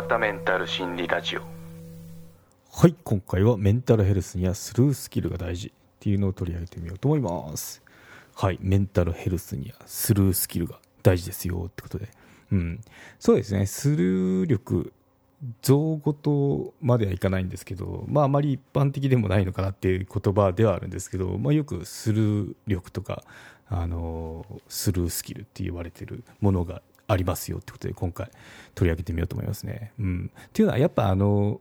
わたメンタル心理ラジオ。はい今回はメンタルヘルスにはスルースキルが大事っていうのを取り上げてみようと思います。はいメンタルヘルスにはスルースキルが大事ですよってことで。うん。そうですね。スルー力造語とまではいかないんですけど、まあ、あまり一般的でもないのかなっていう言葉ではあるんですけど、まあ、よくスルー力とかあのスルースキルって言われてるものがありますよってことで今回取り上げてみようと思いますね。うん、っていうのはやっぱあの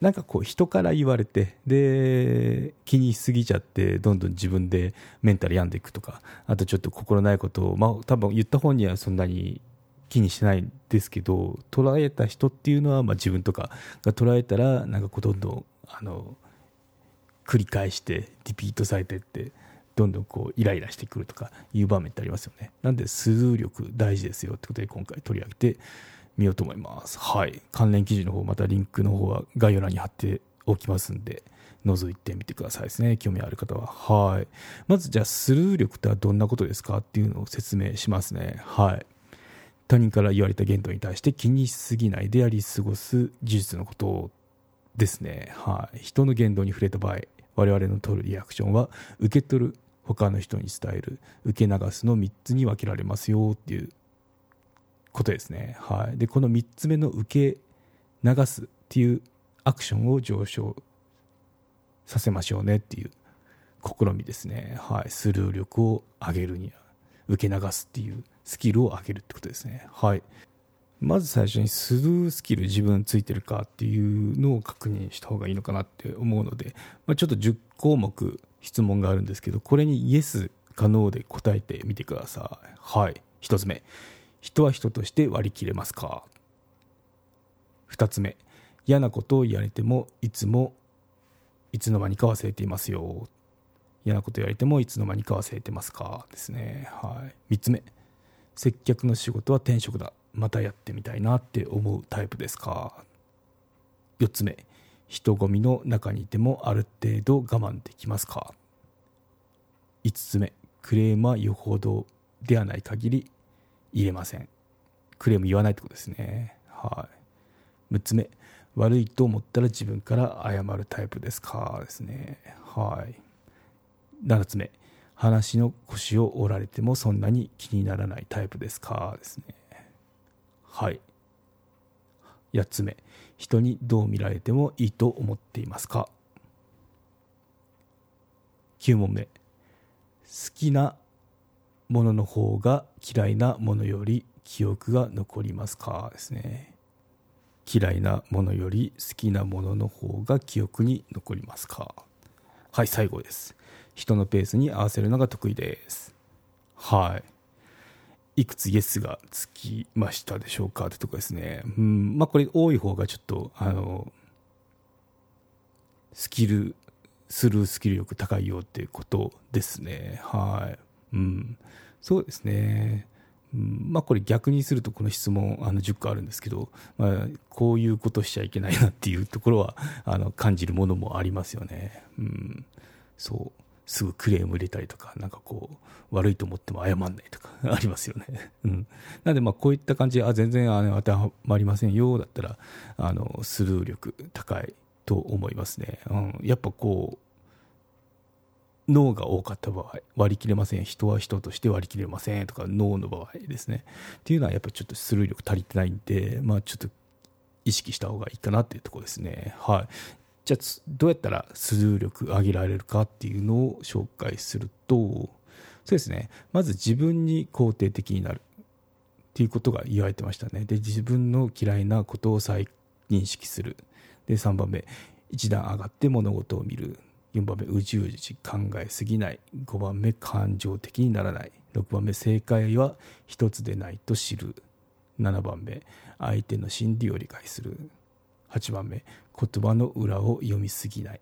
なんかこう人から言われてで気にしすぎちゃってどんどん自分でメンタル病んでいくとかあとちょっと心ないことを、まあ、多分言った本にはそんなに気にしてないんですけど捉えた人っていうのは、まあ、自分とかが捉えたらなんかこうどんどんあの繰り返してリピートされてってどんどんこうイライラしてくるとかいう場面ってありますよね。なんでスルー力大事ですよってことで今回取り上げてみようと思います。はい。関連記事の方またリンクの方は概要欄に貼っておきますんで覗いてみてくださいですね。興味ある方は。はい。まずじゃあスルー力とはどんなことですかっていうのを説明しますね。はい。他人から言われた言動に対して気にしすぎないでやり過ごす技術のことですね。はい。人の言動に触れた場合、我々の取るリアクションは、受け取る、他の人に伝える、受け流すの3つに分けられますよっていうことですね。はい。で、この3つ目の受け流すっていうアクションを上昇させましょうねっていう試みですね。はい。スルー力を上げるには、受け流すっていうスキルを上げるってことですね。はい。まず最初にスルースキル自分ついてるかっていうのを確認した方がいいのかなって思うので、まあ、ちょっと10項目質問があるんですけど、これにイエスかノーで答えてみてください。はい。1つ目。人は人として割り切れますか ?2 つ目。嫌なことを言われてもいつもいつの間にか忘れていますよ。嫌なこと言われてもいつの間にか忘れてますか？ですね。はい。3つ目。接客の仕事は転職だまたやってみたいなって思うタイプですか？4つ目人混みの中にいてもある程度我慢できますか？5つ目クレームはよほどではない限り入れません。クレーム言わないってことですね。はい。6つ目悪いと思ったら自分から謝るタイプですか？ですね。はい。7つ目話の腰を折られてもそんなに気にならないタイプですか？ですね。はい。8つ目。人にどう見られてもいいと思っていますか ?9 問目。好きなものの方が嫌いなものより記憶が残りますか？ですね。嫌いなものより好きなものの方が記憶に残りますか？はい、最後です。人のペースに合わせるのが得意ですはいいくつイエスがつきましたでしょうかってとこですね。うん。まあこれ多い方がちょっとあのスキルスルースキル力高いよっていうことですね。はい。うん。そうですね。うん。まあ、これ逆にするとこの質問あの10個あるんですけど、まあ、こういうことしちゃいけないなっていうところはあの感じるものもありますよね。うん、そう。すぐクレーム入れたりとか、なんかこう、悪いと思っても謝んないとか ありますよね。うん。なんで、まあ、こういった感じで、あ、全然あの当てはまりませんよ、だったら、あの、スルー力高いと思いますね。うん。やっぱこう、脳が多かった場合、割り切れません。人は人として割り切れませんとか、脳の場合ですね。っていうのはやっぱちょっとスルー力足りてないんで、まあちょっと意識した方がいいかなっていうところですね。はい。じゃあどうやったらスルー力上げられるかっていうのを紹介するとそうですね。まず自分に肯定的になる。っていうことが言われてましたね。で自分の嫌いなことを再認識する。で3番目。一段上がって物事を見る。4番目。うじうじ考えすぎない。5番目。感情的にならない。6番目。正解は一つでないと知る。7番目。相手の心理を理解する。8番目言葉の裏を読みすぎない。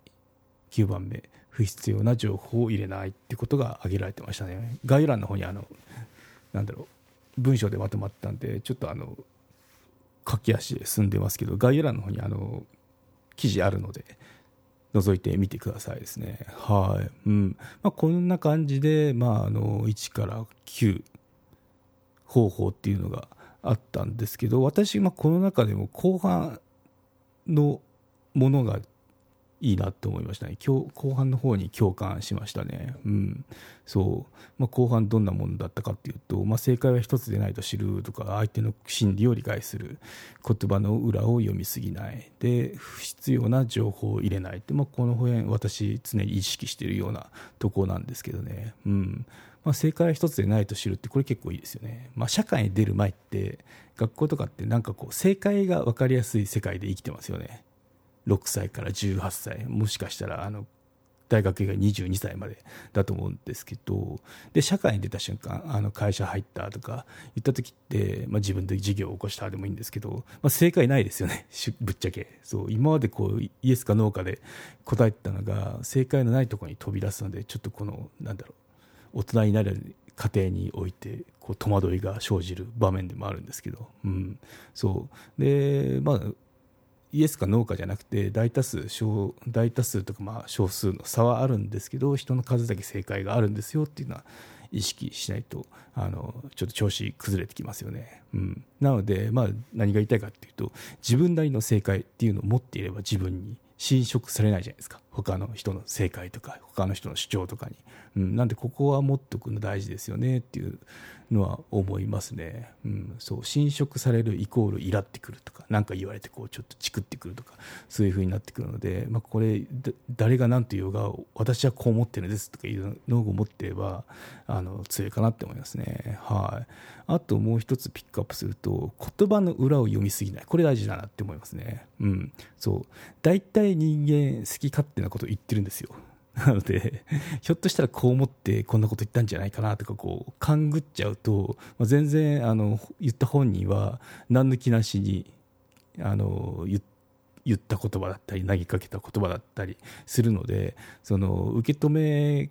9番目不必要な情報を入れない。ってことが挙げられてましたね。概要欄の方にあのなんだろう文章でまとまったんでちょっとあの駆け足で進んでますけど概要欄の方にあの記事あるので覗いてみてくださいですね。はい、うん。まあ、こんな感じで、まあ、あの1から9方法っていうのがあったんですけど私、まあ、この中でも後半のものがいいなと思いましたね。後半の方に共感しましたね、うん。そう。まあ、後半どんなものだったかっていうと、まあ、正解は一つでないと知るとか相手の心理を理解する言葉の裏を読みすぎない。で不必要な情報を入れないって、まあ、この辺私常に意識しているようなところなんですけどね、うん。まあ、正解は一つでないと知るってこれ結構いいですよね、まあ、社会に出る前って学校とかってなんかこう正解が分かりやすい世界で生きてますよね。6歳から18歳。もしかしたらあの大学が22歳までだと思うんですけど。で社会に出た瞬間あの会社入ったとか言った時って、まあ、自分で事業を起こしたでもいいんですけど、まあ、正解ないですよね。ぶっちゃけ。そう今までこうイエスかノーかで答えてたのが正解のないところに飛び出すのでちょっとこのなんだろう大人になる過程においてこう戸惑いが生じる場面でもあるんですけど、うん、そう。でまあイエスかノーかじゃなくて大多数小大多数とかまあ少数の差はあるんですけど人の数だけ正解があるんですよっていうのは意識しないとあのちょっと調子崩れてきますよね、うん、なので、まあ、何が言いたいかっていうと自分なりの正解っていうのを持っていれば自分に侵食されないじゃないですか。他の人の正解とか他の人の主張とかに、うん、なんでここは持っておくの大事ですよねっていうのは思いますね、うん、そう侵食されるイコールイラってくるとか何か言われてこうちょっとチクってくるとかそういうふうになってくるので、まあ、これ誰が何と言うが私はこう思ってるんですとかいうのを持っていればあの強いかなって思いますね。はい。あともう一つピックアップすると言葉の裏を読みすぎない。これ大事だなって思いますね。うんそう。大体人間好き勝手なこと言ってるんですよなので、ひょっとしたらこう思ってこんなこと言ったんじゃないかなとか、こう、勘ぐっちゃうと、まあ、全然、あの、言った本人は、何抜きなしに、あの、言言った言葉だったり、投げかけた言葉だったりするので、その、受け止め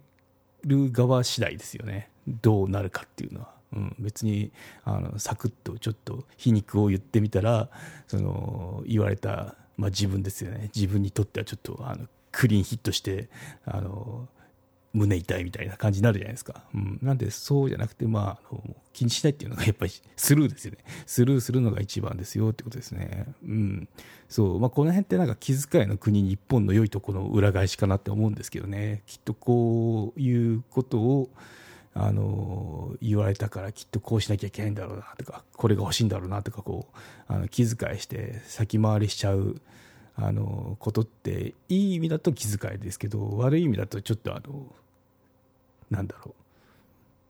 る側次第ですよね。どうなるかっていうのは。うん、別にあのサクッとちょっと皮肉を言ってみたらその言われた、まあ、自分ですよね自分にとってはちょっとあのクリーンヒットしてあの胸痛いみたいな感じになるじゃないですか、うん、なんでそうじゃなくて、まあ、気にしないっていうのがやっぱりスルーですよね。スルーするのが一番ですよってことですね、うん。そう。まあ、この辺ってなんか気遣いの国日本の良いところの裏返しかなって思うんですけどね。きっとこういうことをあの言われたからきっとこうしなきゃいけないんだろうなとかこれが欲しいんだろうなとかこうあの気遣いして先回りしちゃうあのことっていい意味だと気遣いですけど悪い意味だとちょっとあのなんだろう。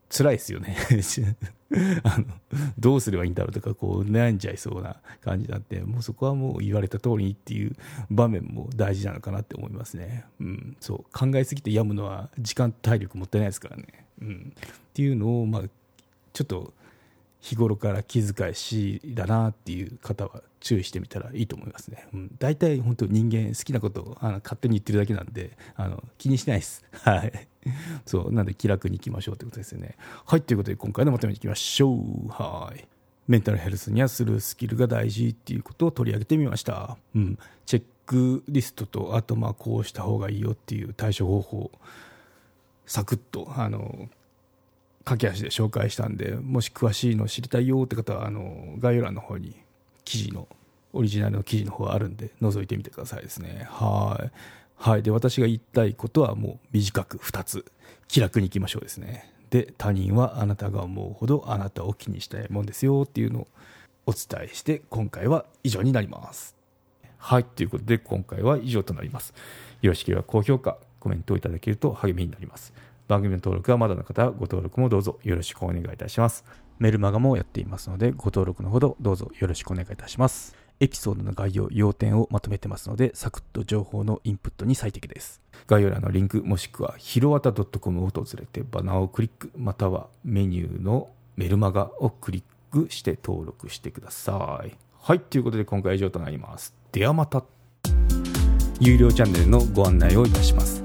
辛いですよね。あのどうすればいいんだろうとかこう悩んじゃいそうな感じになってもうそこはもう言われた通りにっていう場面も大事なのかなって思いますね、うん、そう。考えすぎて病むのは時間体力もったいないですからね、うん、っていうのをまあちょっと日頃から気遣いしだなっていう方は注意してみたらいいと思いますね。うん、大体本当人間好きなことをあの勝手に言ってるだけなんであの気にしないです。はい。そうなんで気楽にいきましょうということですよね。はいということで今回のまとめにいきましょう。はい。メンタルヘルスにはするスキルが大事っていうことを取り上げてみました。うん。チェックリストとあとまあこうした方がいいよっていう対処方法サクッとあの駆け足で紹介したんでもし詳しいの知りたいよって方はあの概要欄の方に記事のオリジナルの記事の方あるんで覗いてみてくださいですね。はい。はい。で私が言いたいことはもう短く2つ気楽にいきましょうですね。で他人はあなたが思うほどあなたを気にしたいもんですよっていうのをお伝えして今回は以上になります。はい。ということで今回は以上となります。よろしければ高評価コメントをいただけると励みになります。番組の登録はまだの方はご登録もどうぞよろしくお願いいたします。メルマガもやっていますので、ご登録のほどどうぞよろしくお願いいたします。エピソードの概要、要点をまとめてますので、サクッと情報のインプットに最適です。概要欄のリンク、もしくはひろわた .com を訪れてバナーをクリック、またはメニューのメルマガをクリックして登録してください。はい、ということで今回は以上となります。ではまた。有料チャンネルのご案内をいたします。